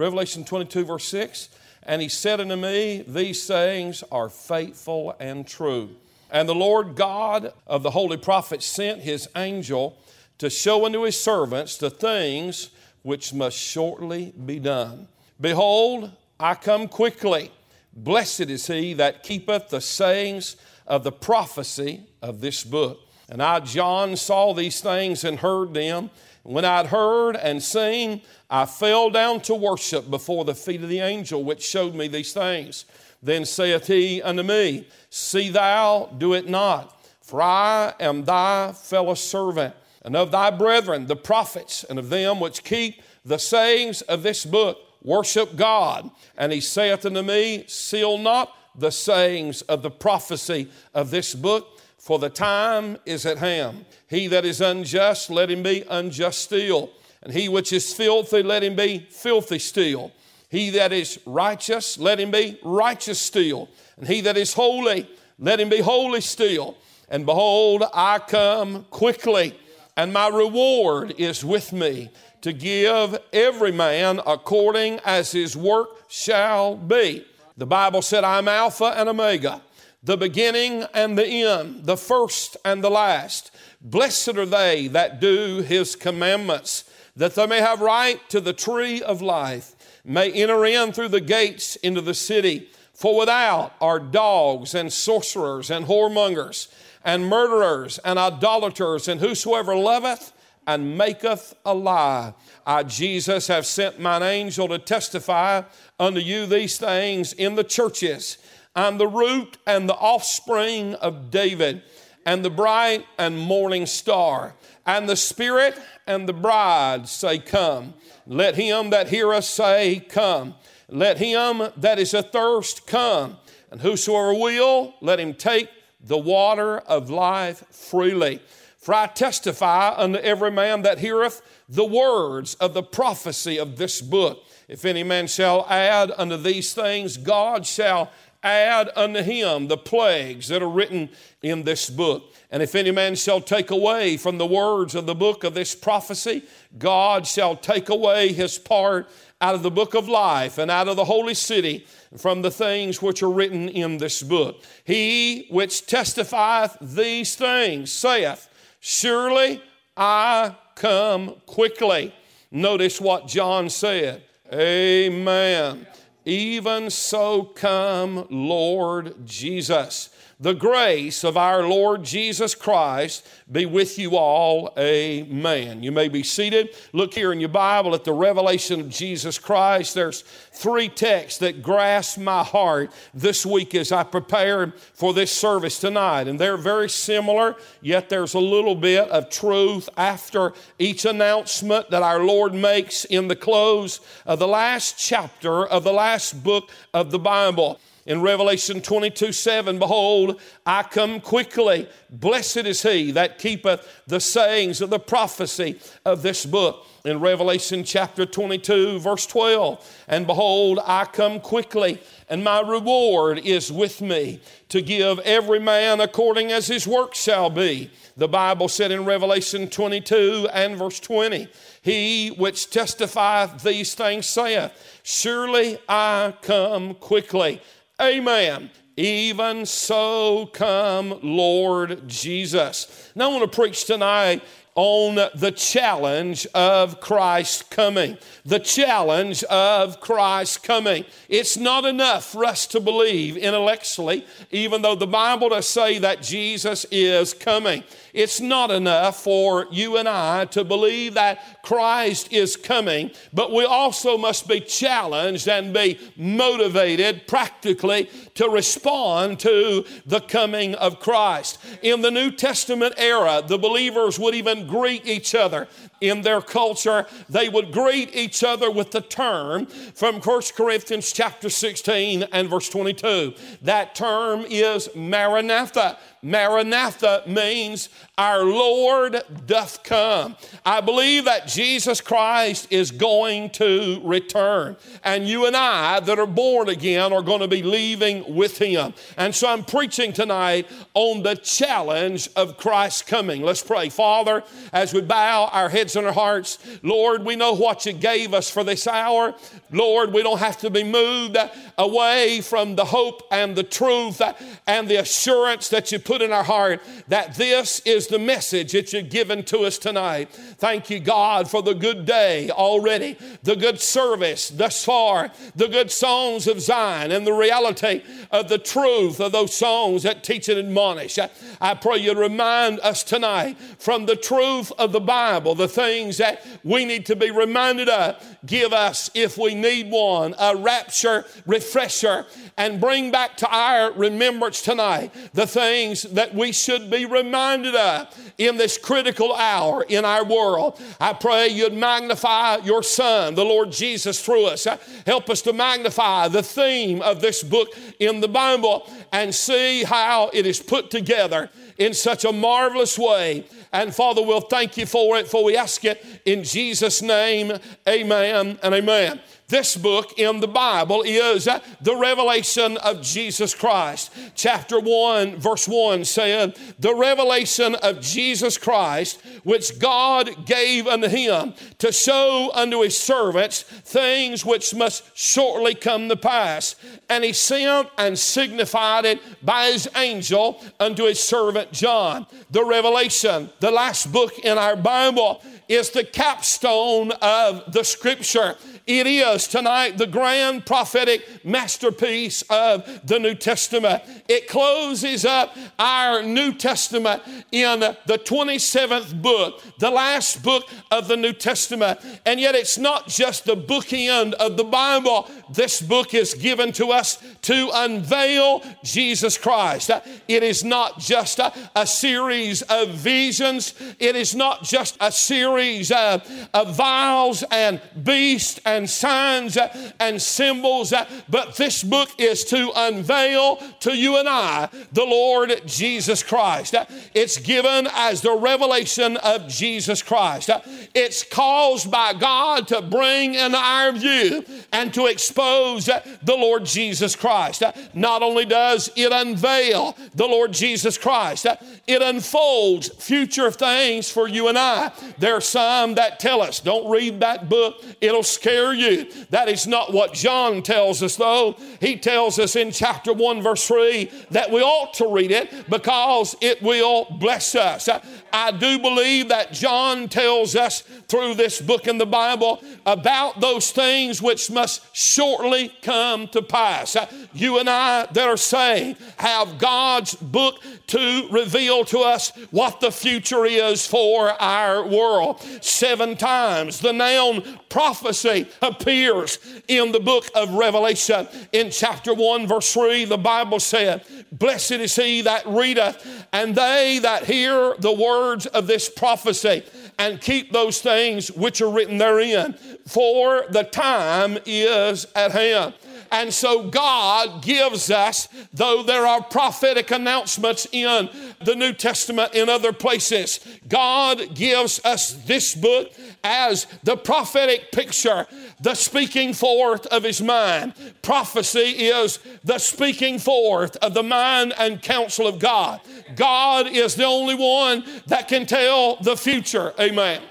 Revelation 22, verse 6. And he said unto me, These sayings are faithful and true. And the Lord God of the holy prophets sent his angel to show unto his servants the things which must shortly be done. Behold, I come quickly. Blessed is he that keepeth the sayings of the prophecy of this book. And I, John, saw these things and heard them. When I'd heard and seen, I fell down to worship before the feet of the angel which showed me these things. Then saith he unto me, See thou do it not, for I am thy fellow servant, and of thy brethren, the prophets, and of them which keep the sayings of this book. Worship God. And he saith unto me, Seal not the sayings of the prophecy of this book, for the time is at hand. He that is unjust, let him be unjust still. And he which is filthy, let him be filthy still. He that is righteous, let him be righteous still. And he that is holy, let him be holy still. And behold, I come quickly, and my reward is with me to give every man according as his work shall be. The Bible said, I'm Alpha and Omega, the beginning and the end, the first and the last. Blessed are they that do his commandments, that they may have right to the tree of life, may enter in through the gates into the city. For without are dogs and sorcerers and whoremongers and murderers and idolaters and whosoever loveth and maketh a lie. I, Jesus, have sent mine angel to testify unto you these things in the churches. I'm the root and the offspring of David, and the bright and morning star. And the Spirit and the bride say, Come. Let him that heareth say, Come. Let him that is athirst come. And whosoever will, let him take the water of life freely. For I testify unto every man that heareth the words of the prophecy of this book. If any man shall add unto these things, God shall add unto him the plagues that are written in this book. And if any man shall take away from the words of the book of this prophecy, God shall take away his part out of the book of life and out of the holy city from the things which are written in this book. He which testifieth these things saith, Surely I come quickly. Notice what John said. Amen. Even so come, Lord Jesus. The grace of our Lord Jesus Christ be with you all. Amen. You may be seated. Look here in your Bible at the revelation of Jesus Christ. There's three texts that grasp my heart this week as I prepare for this service tonight. And they're very similar, yet there's a little bit of truth after each announcement that our Lord makes in the close of the last chapter of the last book of the Bible. In Revelation 22 7, behold, I come quickly. Blessed is he that keepeth the sayings of the prophecy of this book. In Revelation chapter 22, verse 12, and behold, I come quickly, and my reward is with me to give every man according as his work shall be. The Bible said in Revelation 22 and verse 20, He which testifieth these things saith, Surely I come quickly. Amen. Even so come, Lord Jesus. Now, I want to preach tonight on the challenge of Christ coming. The challenge of Christ coming. It's not enough for us to believe intellectually, even though the Bible does say that Jesus is coming. It's not enough for you and I to believe that Christ is coming, but we also must be challenged and be motivated practically to respond to the coming of Christ. In the New Testament era, the believers would even greet each other. In their culture, they would greet each other with the term from 1 Corinthians chapter 16 and verse 22. That term is Maranatha Maranatha means our Lord doth come. I believe that Jesus Christ is going to return. And you and I that are born again are going to be leaving with him. And so I'm preaching tonight on the challenge of Christ's coming. Let's pray. Father, as we bow our heads and our hearts, Lord, we know what you gave us for this hour. Lord, we don't have to be moved away from the hope and the truth and the assurance that you put in our heart that this is the message that you've given to us tonight. Thank you, God, for the good day already, the good service thus far, the good songs of Zion, and the reality of the truth of those songs that teach and admonish. I, I pray you remind us tonight from the truth of the Bible, the things that we need to be reminded of. Give us, if we need one, a rapture refresher and bring back to our remembrance tonight the things that we should be reminded of in this critical hour in our world. I pray you'd magnify your Son, the Lord Jesus, through us. Uh, help us to magnify the theme of this book in the Bible and see how it is put together in such a marvelous way. And Father, we'll thank you for it, for we ask it in Jesus' name. Amen and amen. This book in the Bible is the revelation of Jesus Christ. Chapter 1, verse 1 said, The revelation of Jesus Christ, which God gave unto him to show unto his servants things which must shortly come to pass. And he sent and signified it by his angel unto his servant John. The revelation, the last book in our Bible, is the capstone of the scripture. It is tonight the grand prophetic masterpiece of the New Testament. It closes up our New Testament in the 27th book, the last book of the New Testament. And yet it's not just the bookend of the Bible. This book is given to us to unveil Jesus Christ. It is not just a, a series of visions. It is not just a series of, of vials and beasts and and signs and symbols, but this book is to unveil to you and I the Lord Jesus Christ. It's given as the revelation of Jesus Christ. It's caused by God to bring in our view and to expose the Lord Jesus Christ. Not only does it unveil the Lord Jesus Christ, it unfolds future things for you and I. There are some that tell us, don't read that book, it'll scare you. That is not what John tells us, though. He tells us in chapter 1, verse 3, that we ought to read it because it will bless us. I do believe that John tells us through this book in the Bible about those things which must shortly come to pass. Uh, you and I that are saved have God's book to reveal to us what the future is for our world. Seven times the noun prophecy appears in the book of Revelation. In chapter 1, verse 3, the Bible said, Blessed is he that readeth, and they that hear the words of this prophecy and keep those things which are written therein, for the time is at hand. And so God gives us, though there are prophetic announcements in the New Testament in other places, God gives us this book as the prophetic picture, the speaking forth of his mind. Prophecy is the speaking forth of the mind and counsel of God. God is the only one that can tell the future. Amen.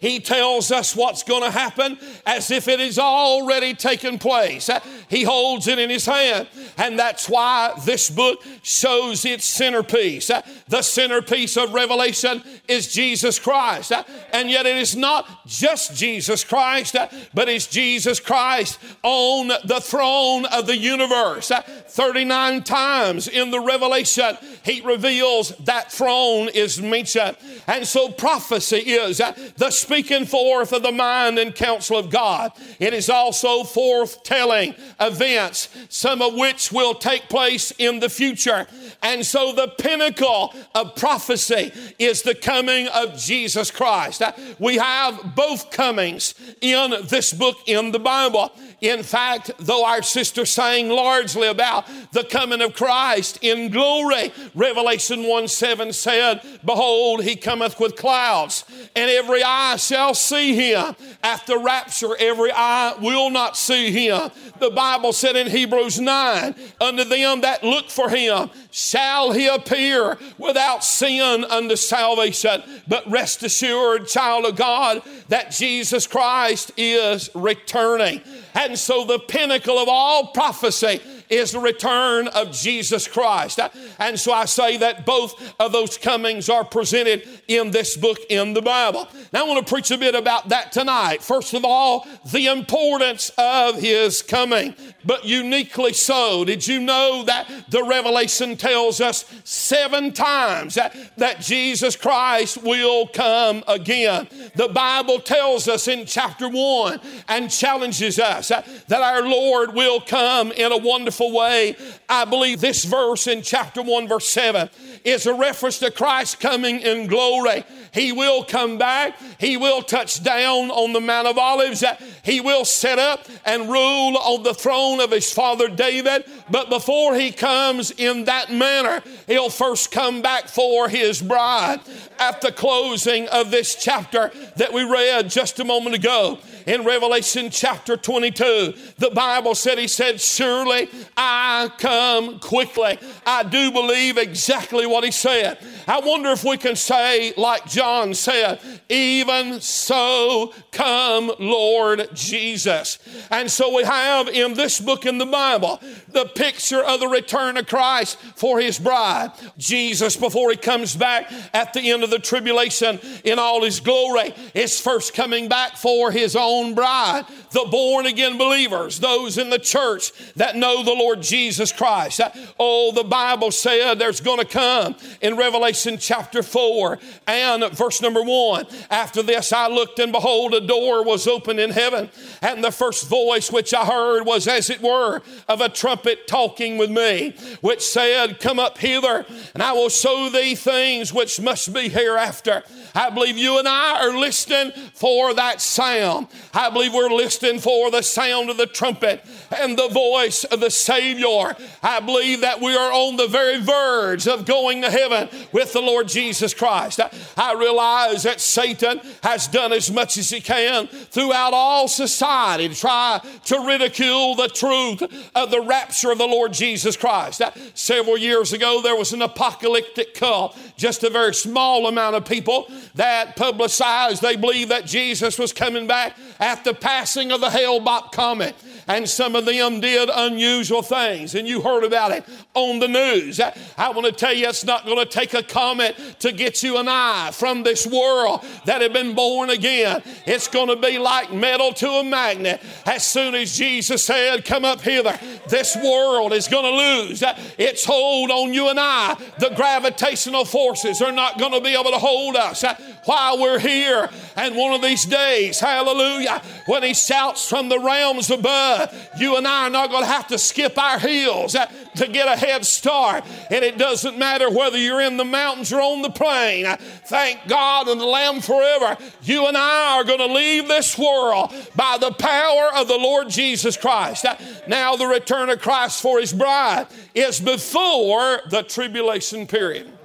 He tells us what's going to happen as if it has already taken place. He holds it in his hand. And that's why this book shows its centerpiece. The centerpiece of Revelation is Jesus Christ. And yet it is not just Jesus Christ, but it's Jesus Christ on the throne of the universe. 39 times in the Revelation, he reveals that throne is mentioned. And so prophecy is the speaking forth of the mind and counsel of God. It is also forthtelling events, some of which will take place in the future. And so the pinnacle of prophecy is the coming of Jesus Christ. We have both comings in this book in the Bible. In fact, though our sister sang largely about the coming of Christ in glory, Revelation 1 7 said, Behold, he cometh with clouds, and every eye shall see him. After rapture, every eye will not see him. The Bible said in Hebrews 9, Unto them that look for him shall he appear without sin unto salvation. But rest assured, child of God, that Jesus Christ is returning. And so the pinnacle of all prophecy is the return of Jesus Christ. And so I say that both of those comings are presented in this book in the Bible. Now I want to preach a bit about that tonight. First of all, the importance of his coming, but uniquely so. Did you know that the Revelation tells us seven times that, that Jesus Christ will come again? The Bible tells us in chapter one and challenges us that, that our Lord will come in a wonderful way. I believe this verse in chapter 1, verse 7 is a reference to Christ coming in glory. He will come back. He will touch down on the Mount of Olives. He will set up and rule on the throne of his father David. But before he comes in that manner, he'll first come back for his bride. At the closing of this chapter that we read just a moment ago, in Revelation chapter 22, the Bible said, He said, Surely I come quickly. I do believe exactly what He said. I wonder if we can say, like John said, Even so come, Lord Jesus. And so we have in this book in the Bible the picture of the return of Christ for His bride. Jesus, before He comes back at the end of the tribulation in all His glory, is first coming back for His own own bride, the born again believers, those in the church that know the Lord Jesus Christ. Oh, the Bible said there's going to come in Revelation chapter 4 and verse number 1. After this, I looked and behold, a door was opened in heaven, and the first voice which I heard was as it were of a trumpet talking with me, which said, Come up hither, and I will show thee things which must be hereafter. I believe you and I are listening for that sound. I believe we're listening for the sound of the trumpet and the voice of the Savior. I believe that we are on the very verge of going to heaven with the Lord Jesus Christ. I realize that Satan has done as much as he can throughout all society to try to ridicule the truth of the rapture of the Lord Jesus Christ. Several years ago, there was an apocalyptic cult, just a very small amount of people that publicized they believed that Jesus was coming back at the passing of the Hale-Bopp comet. And some of them did unusual things, and you heard about it on the news. I, I want to tell you, it's not going to take a comet to get you and I from this world that have been born again. It's going to be like metal to a magnet. As soon as Jesus said, Come up hither, this world is going to lose its hold on you and I. The gravitational forces are not going to be able to hold us while we're here. And one of these days, hallelujah, when he shouts from the realms above, you and I are not going to have to skip our heels uh, to get a head start. And it doesn't matter whether you're in the mountains or on the plain. Thank God and the Lamb forever. You and I are going to leave this world by the power of the Lord Jesus Christ. Uh, now, the return of Christ for his bride is before the tribulation period.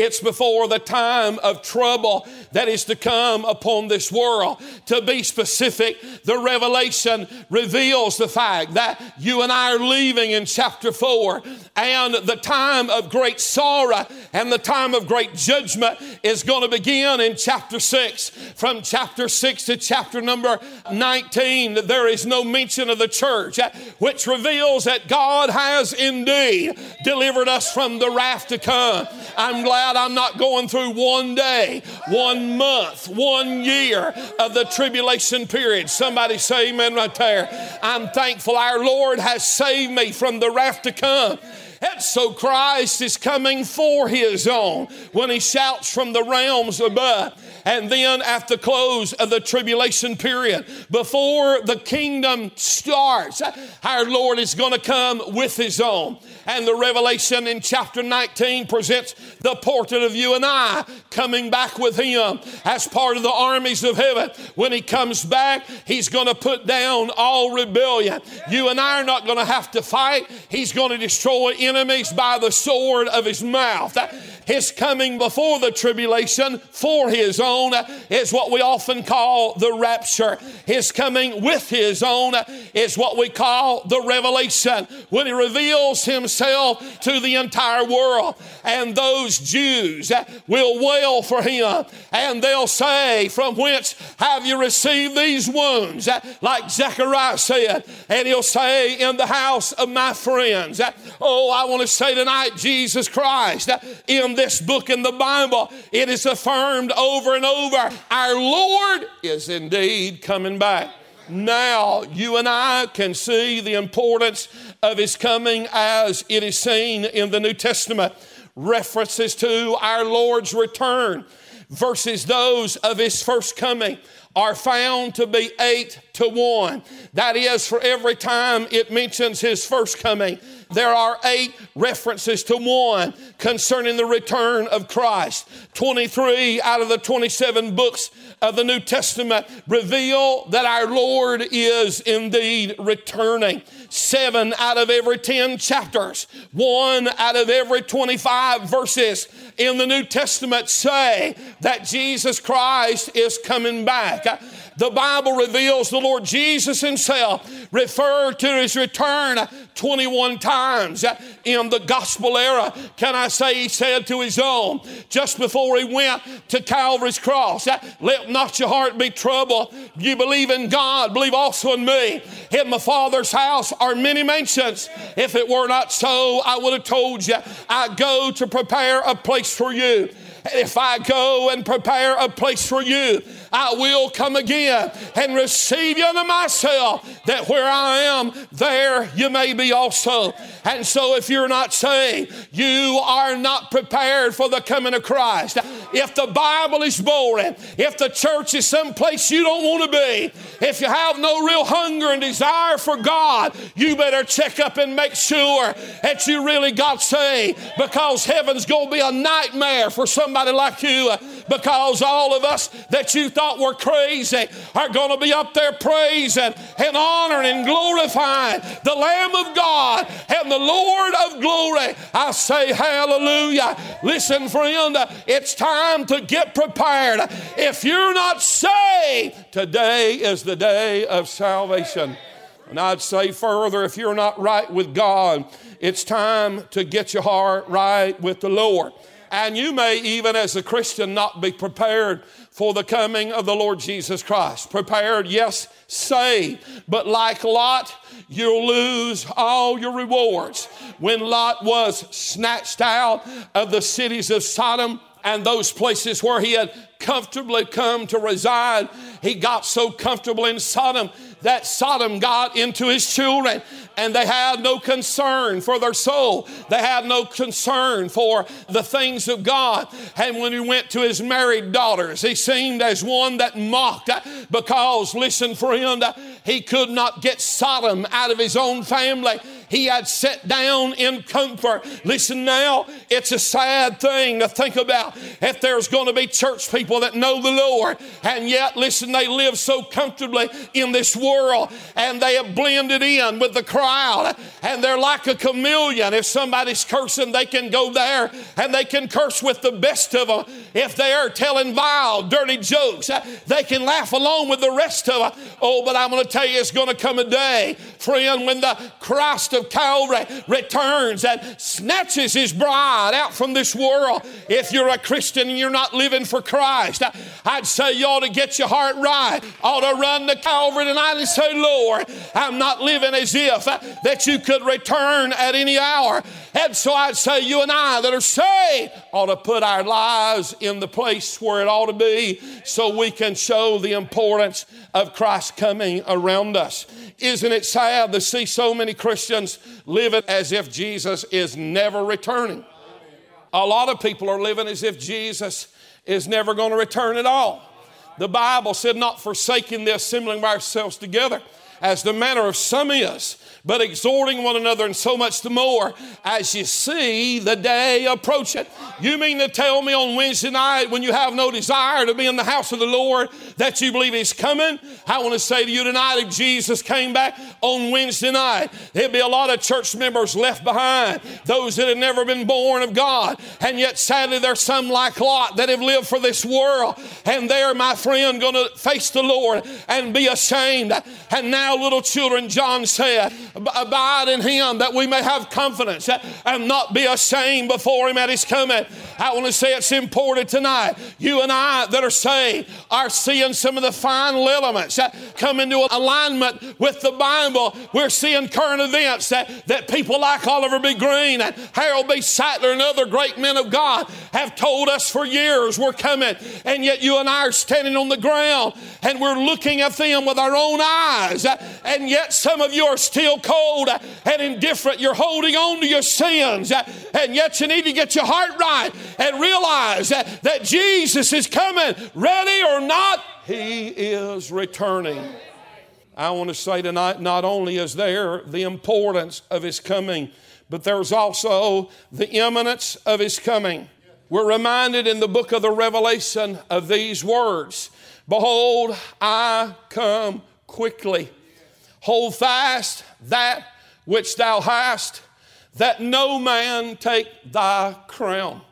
It's before the time of trouble that is to come upon this world. To be specific, the revelation reveals the fact that you and I are leaving in chapter 4, and the time of great sorrow and the time of great judgment is going to begin in chapter 6. From chapter 6 to chapter number 19, there is no mention of the church, eh, which reveals that God has indeed delivered us from the wrath to come. I'm glad I'm not going through one day, one one month, one year of the tribulation period. Somebody say amen right there. I'm thankful our Lord has saved me from the wrath to come. And so Christ is coming for his own when he shouts from the realms above. And then at the close of the tribulation period, before the kingdom starts, our Lord is going to come with his own. And the revelation in chapter 19 presents the portrait of you and I coming back with him as part of the armies of heaven. When he comes back, he's going to put down all rebellion. You and I are not going to have to fight. He's going to destroy enemies by the sword of his mouth. His coming before the tribulation for his own is what we often call the rapture. His coming with his own is what we call the revelation when he reveals himself to the entire world. And those Jews will wail for him and they'll say, From whence have you received these wounds? Like Zechariah said, and he'll say, In the house of my friends. Oh, I want to say tonight, Jesus Christ, in this book in the Bible, it is affirmed over and over our Lord is indeed coming back. Now, you and I can see the importance of His coming as it is seen in the New Testament. References to our Lord's return versus those of His first coming are found to be eight to one. That is, for every time it mentions His first coming, there are eight references to one concerning the return of Christ. 23 out of the 27 books of the New Testament reveal that our Lord is indeed returning. Seven out of every 10 chapters, one out of every 25 verses in the New Testament say that Jesus Christ is coming back. The Bible reveals the Lord Jesus Himself referred to His return 21 times in the gospel era. Can I say He said to His own just before He went to Calvary's cross, Let not your heart be troubled. You believe in God, believe also in me. In my Father's house are many mansions. If it were not so, I would have told you, I go to prepare a place for you. If I go and prepare a place for you, I will come again and receive you unto myself, that where I am, there you may be also. And so, if you're not saved, you are not prepared for the coming of Christ. If the Bible is boring, if the church is someplace you don't want to be, if you have no real hunger and desire for God, you better check up and make sure that you really got saved because heaven's going to be a nightmare for somebody like you because all of us that you thought were crazy are going to be up there praising and honoring and glorifying the Lamb of God and the Lord of glory. I say hallelujah. Listen, friend, it's time to get prepared. If you're not saved, today is the day of salvation. And I'd say further, if you're not right with God, it's time to get your heart right with the Lord. And you may, even as a Christian, not be prepared for the coming of the Lord Jesus Christ. Prepared, yes, saved. But like Lot, you'll lose all your rewards. When Lot was snatched out of the cities of Sodom and those places where he had comfortably come to reside, he got so comfortable in Sodom that Sodom got into his children and they had no concern for their soul. They had no concern for the things of God. And when he went to his married daughters, he seemed as one that mocked uh, because, listen, friend, uh, he could not get Sodom out of his own family he had sat down in comfort. Listen now, it's a sad thing to think about if there's going to be church people that know the Lord, and yet, listen, they live so comfortably in this world and they have blended in with the crowd and they're like a chameleon. If somebody's cursing, they can go there and they can curse with the best of them. If they are telling vile, dirty jokes, they can laugh along with the rest of them. Oh, but I'm going to tell you, it's going to come a day, friend, when the Christ of Calvary returns and snatches his bride out from this world. If you're a Christian and you're not living for Christ, I'd say you ought to get your heart right. Ought to run to Calvary tonight and say, Lord, I'm not living as if that you could return at any hour. And so I'd say you and I that are saved ought to put our lives in the place where it ought to be so we can show the importance of Christ coming around us. Isn't it sad to see so many Christians living as if Jesus is never returning? A lot of people are living as if Jesus is never going to return at all. The Bible said, not forsaking the assembling of ourselves together, as the manner of some is, but exhorting one another, and so much the more as you see the day approaching. You mean to tell me on Wednesday night when you have no desire to be in the house of the Lord that you believe He's coming? I want to say to you tonight if Jesus came back on Wednesday night, there'd be a lot of church members left behind, those that had never been born of God. And yet, sadly, there's some like Lot that have lived for this world, and they're, my friend, going to face the Lord and be ashamed. And now, little children, John said, Abide in Him that we may have confidence and not be ashamed before Him at His coming. I want to say it's important tonight. You and I that are saved are seeing some of the final elements come into alignment with the Bible. We're seeing current events that, that people like Oliver B. Greene and Harold B. Sightler and other great men of God have told us for years we're coming. And yet you and I are standing on the ground and we're looking at them with our own eyes. And yet some of you are still cold and indifferent. You're holding on to your sins. Uh, and yet you need to get your heart right and realize that, that Jesus is coming. Ready or not, He is returning. I want to say tonight not only is there the importance of His coming, but there's also the imminence of His coming. We're reminded in the book of the Revelation of these words Behold, I come quickly. Hold fast that which thou hast, that no man take thy crown.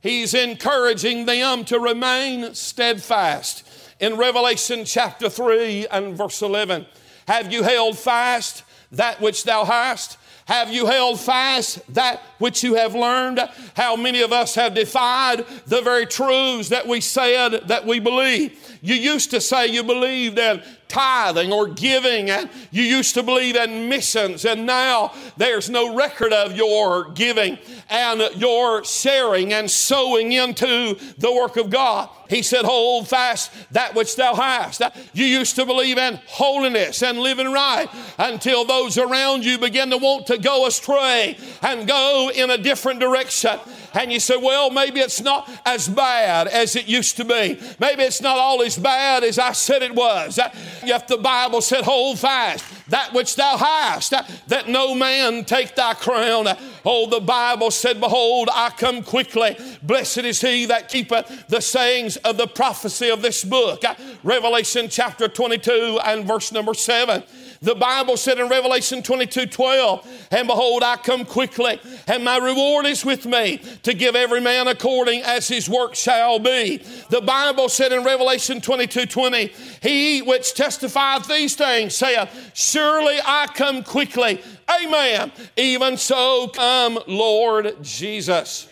He's encouraging them to remain steadfast. In Revelation chapter 3 and verse 11, have you held fast that which thou hast? Have you held fast that which you have learned? How many of us have defied the very truths that we said that we believe? You used to say you believed in tithing or giving, and you used to believe in missions, and now there's no record of your giving and your sharing and sowing into the work of God. He said, Hold fast that which thou hast. You used to believe in holiness and living right until those around you begin to want to go astray and go in a different direction. And you say, Well, maybe it's not as bad as it used to be. Maybe it's not all as bad as I said it was. Yet the Bible said, Hold fast that which thou hast, that no man take thy crown. Oh, the Bible said, Behold, I come quickly. Blessed is he that keepeth the sayings of the prophecy of this book. Revelation chapter 22 and verse number 7. The Bible said in Revelation 22 12, And behold, I come quickly, and my reward is with me to give every man according as his work shall be. The Bible said in Revelation 22 20, He which testifieth these things saith, Surely I come quickly. Amen. Even so come, Lord Jesus.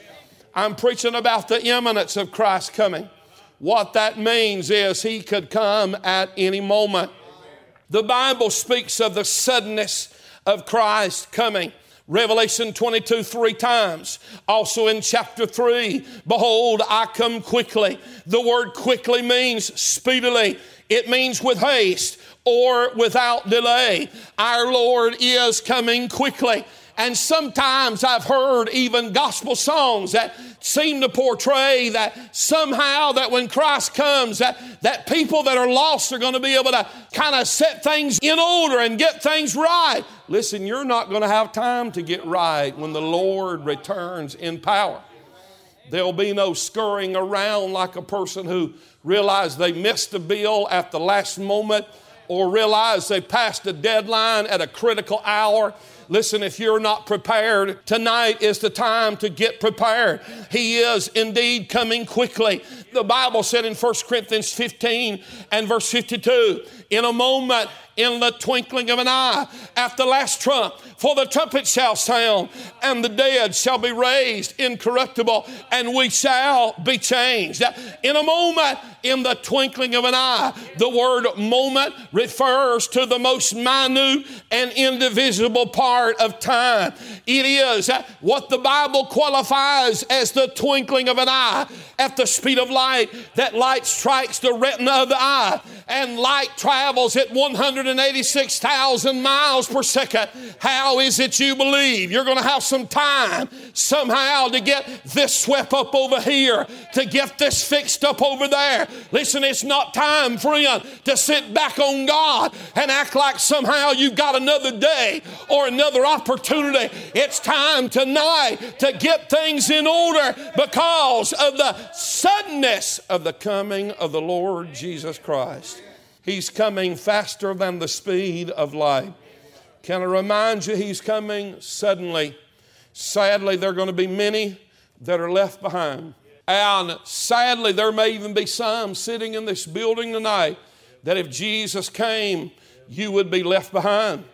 I'm preaching about the imminence of Christ coming. What that means is he could come at any moment. The Bible speaks of the suddenness of Christ coming. Revelation 22 three times. Also in chapter 3, behold, I come quickly. The word quickly means speedily, it means with haste or without delay. Our Lord is coming quickly. And sometimes I've heard even gospel songs that seem to portray that somehow that when Christ comes, that, that people that are lost are going to be able to kind of set things in order and get things right. Listen, you're not going to have time to get right when the Lord returns in power. There'll be no scurrying around like a person who realized they missed a bill at the last moment or realized they passed a deadline at a critical hour Listen, if you're not prepared, tonight is the time to get prepared. He is indeed coming quickly. The Bible said in 1 Corinthians 15 and verse 52 in a moment, in the twinkling of an eye, at the last trump, for the trumpet shall sound, and the dead shall be raised incorruptible, and we shall be changed. In a moment, in the twinkling of an eye, the word moment refers to the most minute and indivisible part of time. It is what the Bible qualifies as the twinkling of an eye at the speed of light. That light strikes the retina of the eye and light travels at 186,000 miles per second, how is it you believe you're going to have some time somehow to get this swept up over here, to get this fixed up over there? Listen, it's not time, friend, to sit back on God and act like somehow you've got another day or another opportunity. It's time tonight to get things in order because of the suddenness of the coming of the Lord Jesus Christ. He's coming faster than the speed of light. Can I remind you, He's coming suddenly. Sadly, there are going to be many that are left behind. And sadly, there may even be some sitting in this building tonight that if Jesus came, you would be left behind.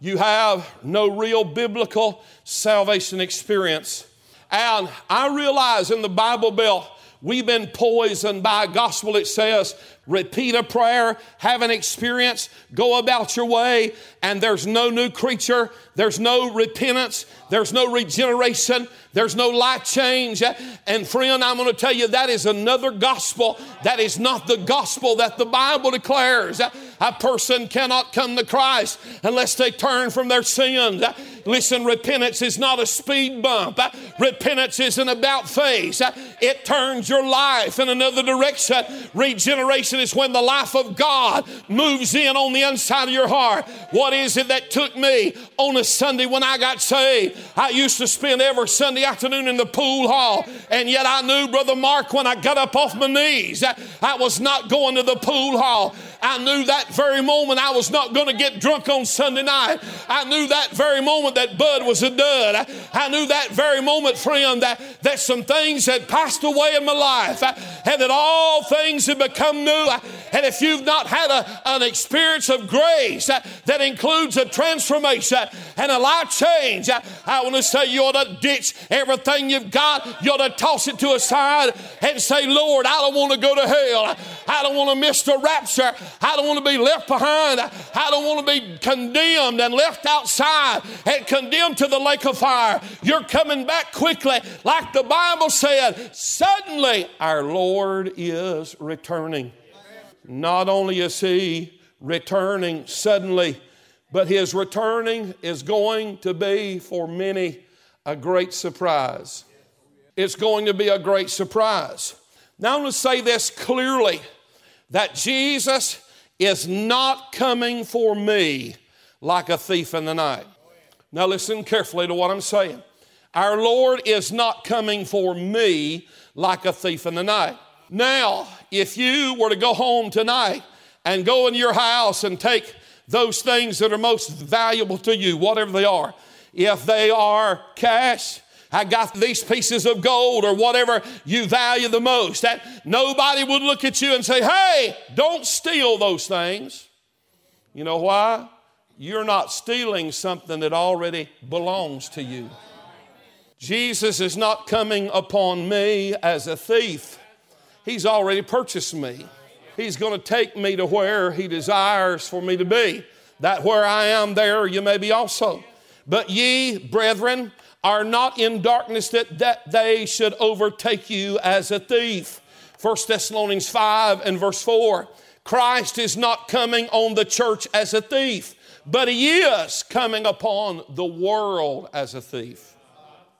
You have no real biblical salvation experience. And I realize in the Bible Belt, we've been poisoned by a gospel. It says, repeat a prayer, have an experience, go about your way, and there's no new creature, there's no repentance, there's no regeneration, there's no life change. And friend, I'm going to tell you that is another gospel. That is not the gospel that the Bible declares. A person cannot come to Christ unless they turn from their sins. Listen, repentance is not a speed bump. Repentance isn't about face. It turns your life in another direction. Regeneration is when the life of God moves in on the inside of your heart. What is it that took me on a Sunday when I got saved? I used to spend every Sunday afternoon in the pool hall, and yet I knew, Brother Mark, when I got up off my knees, I was not going to the pool hall. I knew that very moment I was not going to get drunk on Sunday night. I knew that very moment that Bud was a dud. I knew that very moment, friend, that, that some things had passed away in my life and that all things had become new. And if you've not had a, an experience of grace that includes a transformation and a life change, I want to say you ought to ditch everything you've got. You ought to toss it to a side and say, Lord, I don't want to go to hell. I don't want to miss the rapture. I don't want to be left behind. I don't want to be condemned and left outside and condemned to the lake of fire. You're coming back quickly, like the Bible said. Suddenly, our Lord is returning. Not only is He returning suddenly, but His returning is going to be for many a great surprise. It's going to be a great surprise. Now, I'm going to say this clearly that Jesus is not coming for me like a thief in the night. Now, listen carefully to what I'm saying. Our Lord is not coming for me like a thief in the night. Now, if you were to go home tonight and go in your house and take those things that are most valuable to you, whatever they are, if they are cash, I got these pieces of gold or whatever you value the most. That nobody would look at you and say, "Hey, don't steal those things." You know why? You're not stealing something that already belongs to you. Jesus is not coming upon me as a thief. He's already purchased me. He's going to take me to where He desires for me to be. That where I am, there you may be also. But ye, brethren, are not in darkness that, that they should overtake you as a thief. 1 Thessalonians 5 and verse 4. Christ is not coming on the church as a thief, but he is coming upon the world as a thief.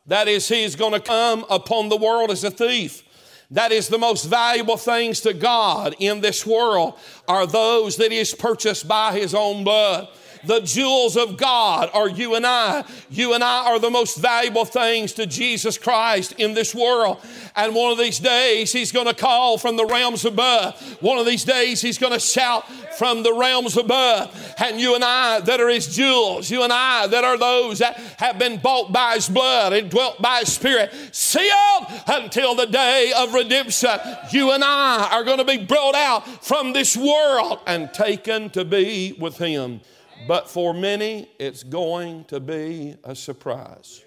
That is, he is going to come upon the world as a thief. That is the most valuable things to God in this world are those that he has purchased by his own blood. The jewels of God are you and I. You and I are the most valuable things to Jesus Christ in this world. And one of these days, He's going to call from the realms above. One of these days, He's going to shout from the realms above. And you and I that are His jewels, you and I that are those that have been bought by His blood and dwelt by His Spirit, sealed until the day of redemption. You and I are going to be brought out from this world and taken to be with Him. But for many, it's going to be a surprise.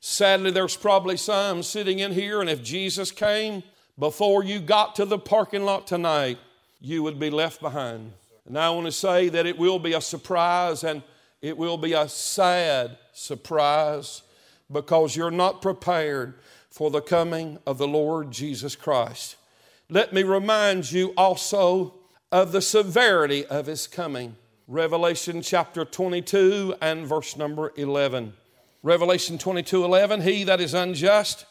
Sadly, there's probably some sitting in here, and if Jesus came before you got to the parking lot tonight, you would be left behind. And I want to say that it will be a surprise and it will be a sad surprise because you're not prepared for the coming of the Lord Jesus Christ. Let me remind you also of the severity of his coming. Revelation chapter 22 and verse number 11. Revelation 22 11, he that is unjust,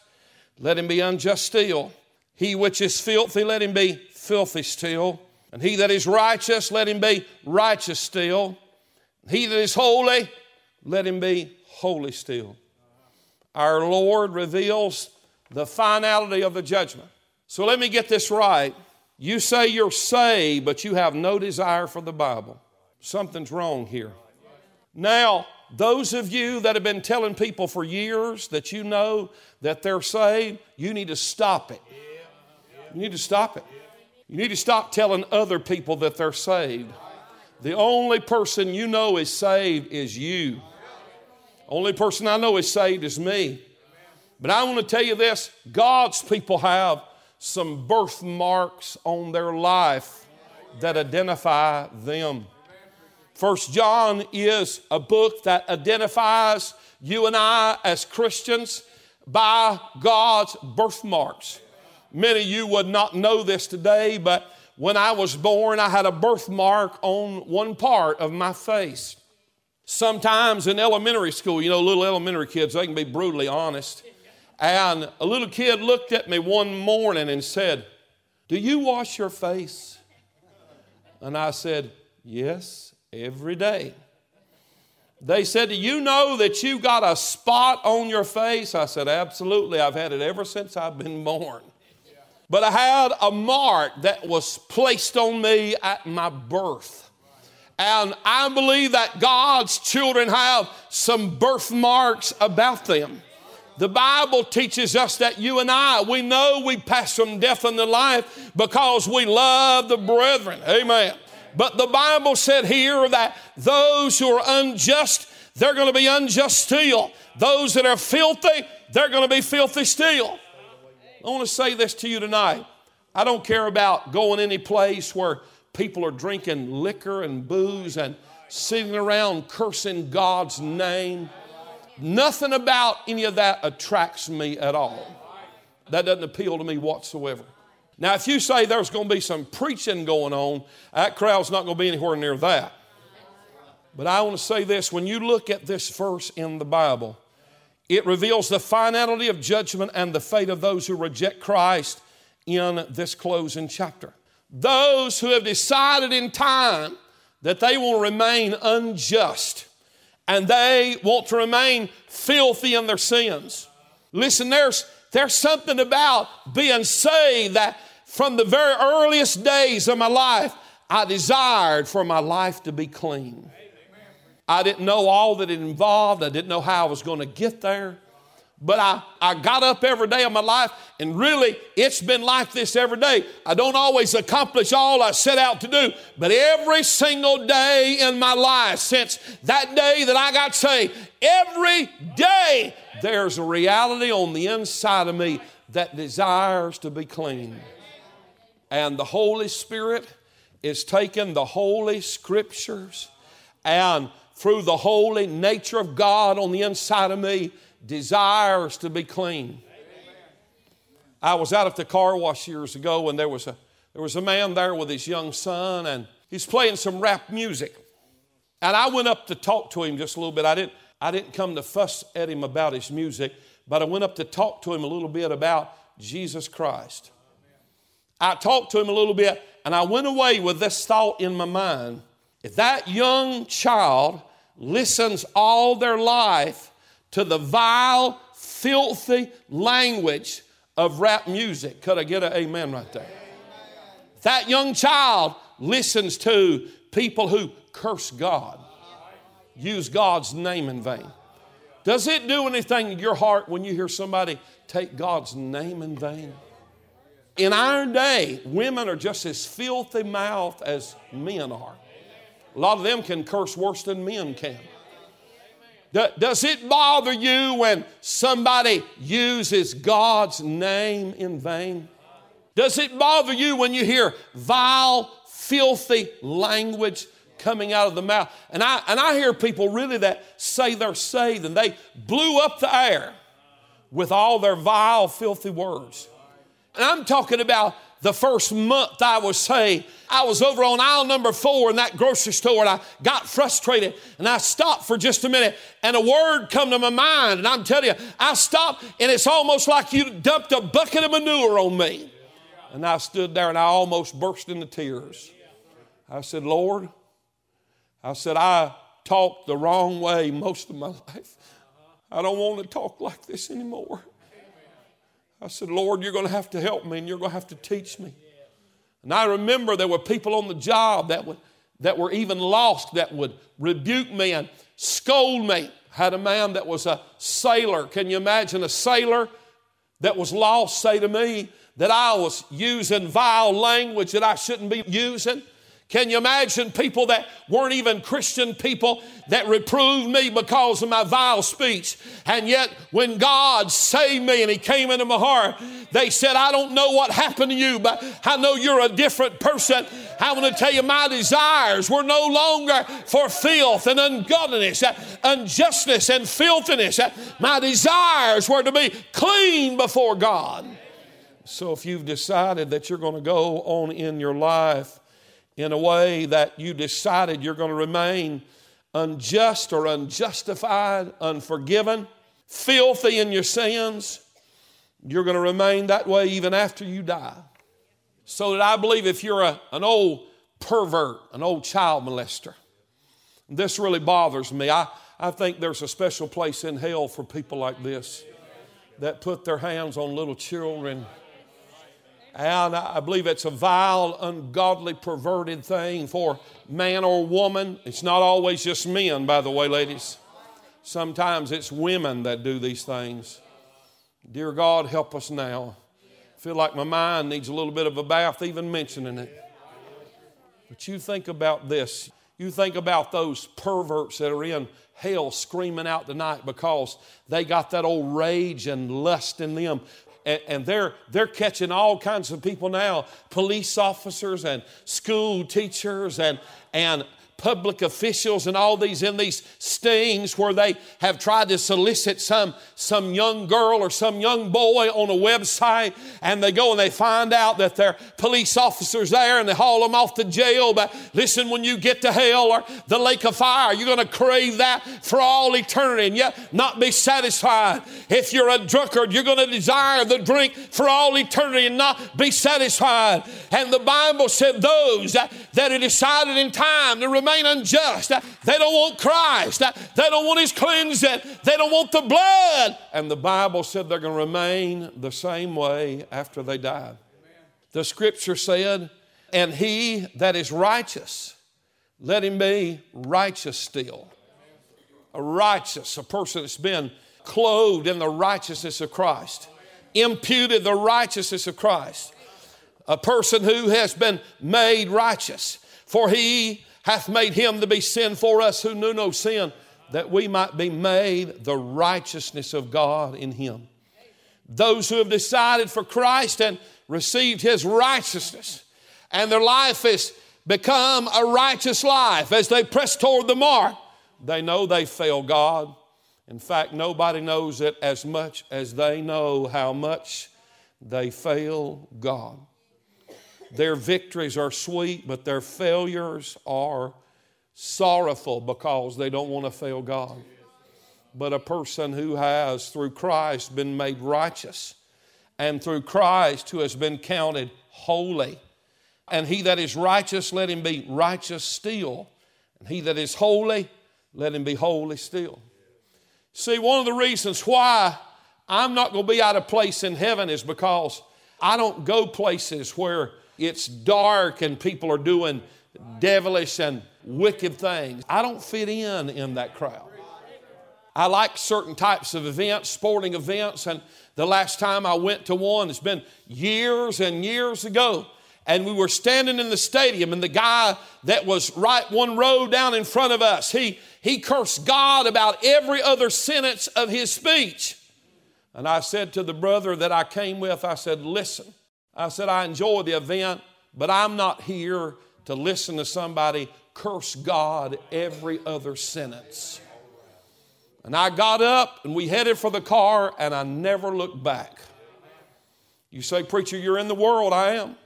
let him be unjust still. He which is filthy, let him be filthy still. And he that is righteous, let him be righteous still. He that is holy, let him be holy still. Our Lord reveals the finality of the judgment. So let me get this right. You say you're saved, but you have no desire for the Bible. Something's wrong here. Now, those of you that have been telling people for years that you know that they're saved, you need to stop it. You need to stop it. You need to stop telling other people that they're saved. The only person you know is saved is you. Only person I know is saved is me. But I want to tell you this God's people have some birthmarks on their life that identify them. First John is a book that identifies you and I as Christians by God's birthmarks. Many of you would not know this today, but when I was born, I had a birthmark on one part of my face. Sometimes in elementary school, you know, little elementary kids, they can be brutally honest. And a little kid looked at me one morning and said, Do you wash your face? And I said, Yes, every day. They said, Do you know that you've got a spot on your face? I said, Absolutely. I've had it ever since I've been born. But I had a mark that was placed on me at my birth. And I believe that God's children have some birthmarks about them. The Bible teaches us that you and I, we know we pass from death unto life because we love the brethren. Amen. But the Bible said here that those who are unjust, they're going to be unjust still. Those that are filthy, they're going to be filthy still. I want to say this to you tonight. I don't care about going any place where people are drinking liquor and booze and sitting around cursing God's name. Nothing about any of that attracts me at all. That doesn't appeal to me whatsoever. Now, if you say there's going to be some preaching going on, that crowd's not going to be anywhere near that. But I want to say this when you look at this verse in the Bible, it reveals the finality of judgment and the fate of those who reject Christ in this closing chapter those who have decided in time that they will remain unjust and they want to remain filthy in their sins. Listen, there's, there's something about being saved that from the very earliest days of my life, I desired for my life to be clean. I didn't know all that it involved, I didn't know how I was going to get there. But I, I got up every day of my life, and really, it's been like this every day. I don't always accomplish all I set out to do, but every single day in my life, since that day that I got saved, every day there's a reality on the inside of me that desires to be clean. And the Holy Spirit is taking the Holy Scriptures and through the holy nature of God on the inside of me desires to be clean. I was out at the car wash years ago and there was a there was a man there with his young son and he's playing some rap music. And I went up to talk to him just a little bit. I didn't I didn't come to fuss at him about his music, but I went up to talk to him a little bit about Jesus Christ. I talked to him a little bit and I went away with this thought in my mind. If that young child listens all their life to the vile, filthy language of rap music. Could I get an amen right there? That young child listens to people who curse God, use God's name in vain. Does it do anything in your heart when you hear somebody take God's name in vain? In our day, women are just as filthy mouthed as men are. A lot of them can curse worse than men can. Does it bother you when somebody uses God's name in vain? Does it bother you when you hear vile, filthy language coming out of the mouth? And I, and I hear people really that say they're saved and they blew up the air with all their vile, filthy words. And I'm talking about the first month I was saved, I was over on aisle number four in that grocery store and I got frustrated and I stopped for just a minute and a word come to my mind. And I'm telling you, I stopped and it's almost like you dumped a bucket of manure on me. And I stood there and I almost burst into tears. I said, Lord, I said, I talked the wrong way most of my life. I don't want to talk like this anymore. I said, Lord, you're going to have to help me and you're going to have to teach me. And I remember there were people on the job that, would, that were even lost that would rebuke me and scold me. Had a man that was a sailor. Can you imagine a sailor that was lost say to me that I was using vile language that I shouldn't be using? Can you imagine people that weren't even Christian people that reproved me because of my vile speech? And yet, when God saved me and He came into my heart, they said, I don't know what happened to you, but I know you're a different person. I want to tell you, my desires were no longer for filth and ungodliness, unjustness and filthiness. My desires were to be clean before God. So if you've decided that you're going to go on in your life, in a way that you decided you're going to remain unjust or unjustified, unforgiven, filthy in your sins, you're going to remain that way even after you die. So that I believe if you're a, an old pervert, an old child molester, this really bothers me. I, I think there's a special place in hell for people like this that put their hands on little children and I believe it's a vile, ungodly, perverted thing for man or woman. It's not always just men, by the way, ladies. Sometimes it's women that do these things. Dear God, help us now. I feel like my mind needs a little bit of a bath even mentioning it. But you think about this. You think about those perverts that are in hell screaming out tonight because they got that old rage and lust in them and, and they're, they're catching all kinds of people now police officers and school teachers and, and public officials and all these in these stings where they have tried to solicit some, some young girl or some young boy on a website and they go and they find out that they're police officers there and they haul them off to jail. But listen, when you get to hell or the lake of fire, you're going to crave that for all eternity and yet not be satisfied. If you're a drunkard, you're going to desire the drink for all eternity and not be satisfied. And the Bible said those that, that are decided in time to remain remain unjust. They don't want Christ. They don't want His cleansing. They don't want the blood. And the Bible said they're going to remain the same way after they died. The scripture said, And he that is righteous, let him be righteous still. A righteous, a person that's been clothed in the righteousness of Christ, imputed the righteousness of Christ. A person who has been made righteous. For he hath made him to be sin for us who knew no sin, that we might be made the righteousness of God in him. Those who have decided for Christ and received his righteousness, and their life has become a righteous life as they press toward the mark, they know they fail God. In fact, nobody knows it as much as they know how much they fail God. Their victories are sweet, but their failures are sorrowful because they don't want to fail God. But a person who has, through Christ, been made righteous, and through Christ, who has been counted holy, and he that is righteous, let him be righteous still. And he that is holy, let him be holy still. See, one of the reasons why I'm not going to be out of place in heaven is because I don't go places where it's dark and people are doing devilish and wicked things. I don't fit in in that crowd. I like certain types of events, sporting events, and the last time I went to one, it's been years and years ago. And we were standing in the stadium, and the guy that was right one row down in front of us, he, he cursed God about every other sentence of his speech. And I said to the brother that I came with, I said, Listen, I said, I enjoy the event, but I'm not here to listen to somebody curse God every other sentence. And I got up and we headed for the car and I never looked back. You say, Preacher, you're in the world. I am.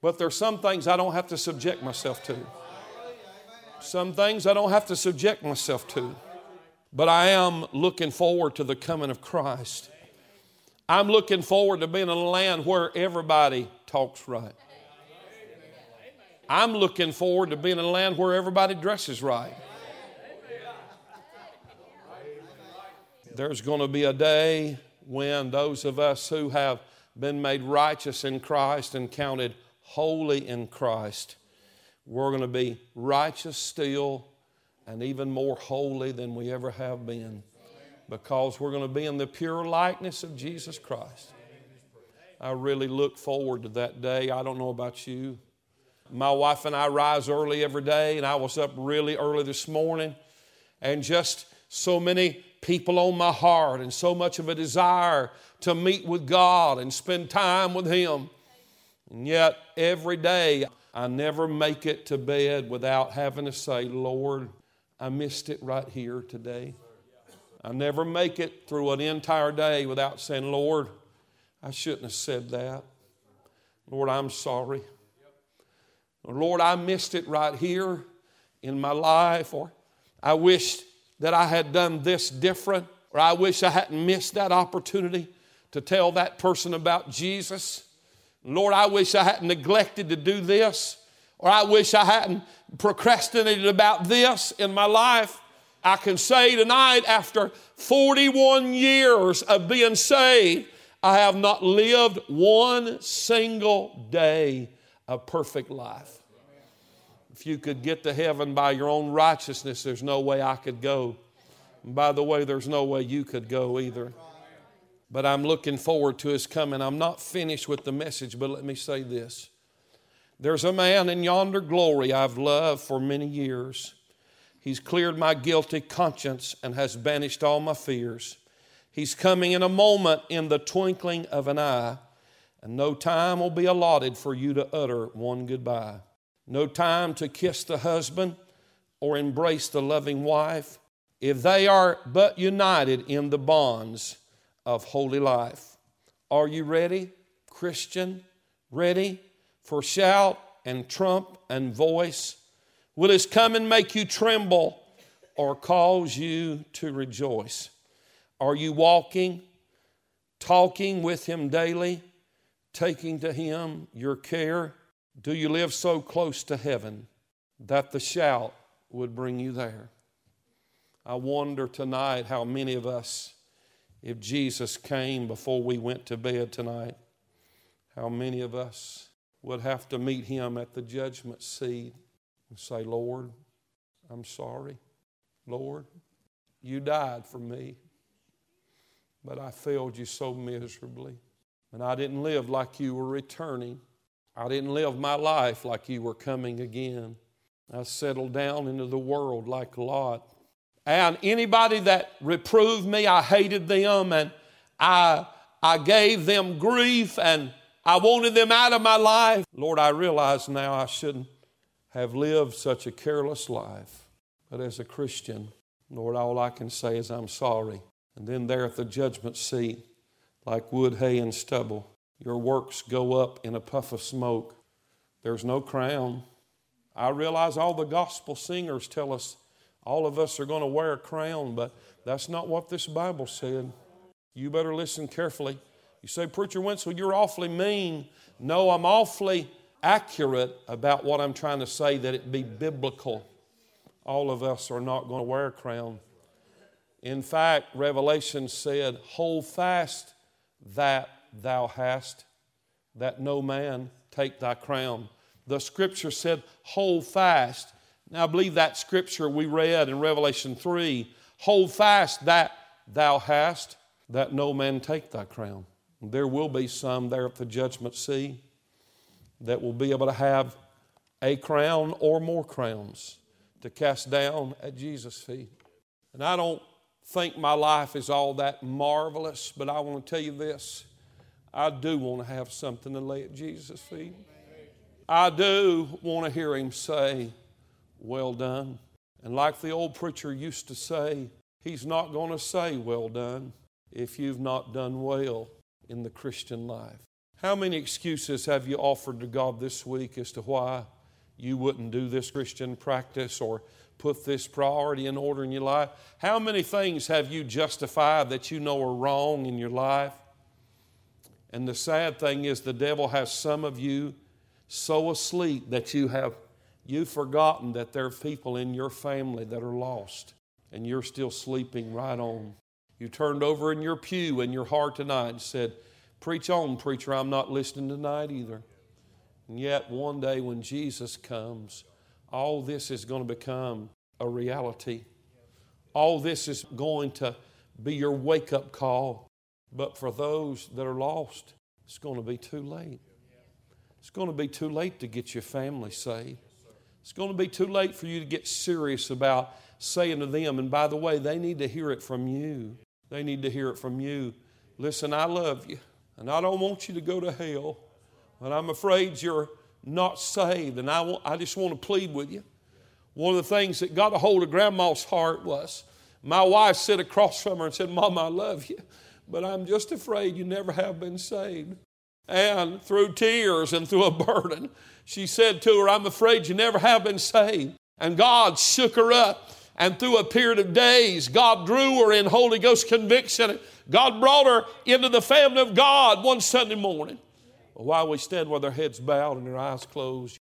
But there's some things I don't have to subject myself to. Some things I don't have to subject myself to. But I am looking forward to the coming of Christ. I'm looking forward to being in a land where everybody talks right. I'm looking forward to being in a land where everybody dresses right. There's going to be a day when those of us who have been made righteous in Christ and counted holy in Christ, we're going to be righteous still and even more holy than we ever have been because we're going to be in the pure likeness of Jesus Christ. I really look forward to that day. I don't know about you. My wife and I rise early every day, and I was up really early this morning, and just so many people on my heart, and so much of a desire to meet with God and spend time with Him. And yet, every day, I never make it to bed without having to say, Lord, I missed it right here today. I never make it through an entire day without saying, Lord, I shouldn't have said that. Lord, I'm sorry. Lord, I missed it right here in my life, or I wish that I had done this different, or I wish I hadn't missed that opportunity to tell that person about Jesus. Lord, I wish I hadn't neglected to do this, or I wish I hadn't procrastinated about this in my life. I can say tonight, after 41 years of being saved, I have not lived one single day a perfect life. If you could get to heaven by your own righteousness, there's no way I could go. And by the way, there's no way you could go either. But I'm looking forward to his coming. I'm not finished with the message, but let me say this. There's a man in yonder glory I've loved for many years. He's cleared my guilty conscience and has banished all my fears. He's coming in a moment in the twinkling of an eye, and no time will be allotted for you to utter one goodbye. No time to kiss the husband or embrace the loving wife if they are but united in the bonds of holy life. Are you ready, Christian? Ready for shout and trump and voice? Will his coming make you tremble or cause you to rejoice? Are you walking, talking with him daily, taking to him your care? Do you live so close to heaven that the shout would bring you there? I wonder tonight how many of us, if Jesus came before we went to bed tonight, how many of us would have to meet him at the judgment seat and say, Lord, I'm sorry. Lord, you died for me, but I failed you so miserably. And I didn't live like you were returning. I didn't live my life like you were coming again. I settled down into the world like Lot. And anybody that reproved me, I hated them and I, I gave them grief and I wanted them out of my life. Lord, I realize now I shouldn't have lived such a careless life. But as a Christian, Lord, all I can say is I'm sorry. And then there at the judgment seat, like wood, hay, and stubble, your works go up in a puff of smoke. There's no crown. I realize all the gospel singers tell us all of us are going to wear a crown, but that's not what this Bible said. You better listen carefully. You say, Preacher Wensil, you're awfully mean. No, I'm awfully accurate about what I'm trying to say, that it be biblical. All of us are not going to wear a crown. In fact, Revelation said, Hold fast that thou hast, that no man take thy crown. The scripture said, hold fast. Now, I believe that scripture we read in Revelation 3 hold fast that thou hast, that no man take thy crown. There will be some there at the judgment seat that will be able to have a crown or more crowns to cast down at Jesus' feet. And I don't think my life is all that marvelous, but I want to tell you this I do want to have something to lay at Jesus' feet. I do want to hear him say, Well done. And like the old preacher used to say, he's not going to say, Well done, if you've not done well in the Christian life. How many excuses have you offered to God this week as to why you wouldn't do this Christian practice or put this priority in order in your life? How many things have you justified that you know are wrong in your life? And the sad thing is, the devil has some of you so asleep that you have you've forgotten that there are people in your family that are lost, and you're still sleeping right on. You turned over in your pew in your heart tonight and said, Preach on, preacher, I'm not listening tonight either. And yet, one day when Jesus comes, all this is going to become a reality. All this is going to be your wake up call. But for those that are lost, it's going to be too late. It's going to be too late to get your family saved. It's going to be too late for you to get serious about saying to them, and by the way, they need to hear it from you. They need to hear it from you. Listen, I love you. And I don't want you to go to hell, but I'm afraid you're not saved. And I, I just want to plead with you. One of the things that got a hold of Grandma's heart was my wife sat across from her and said, Mom, I love you, but I'm just afraid you never have been saved. And through tears and through a burden, she said to her, I'm afraid you never have been saved. And God shook her up. And through a period of days, God drew her in Holy Ghost conviction God brought her into the family of God one Sunday morning. While we stand with our heads bowed and our eyes closed,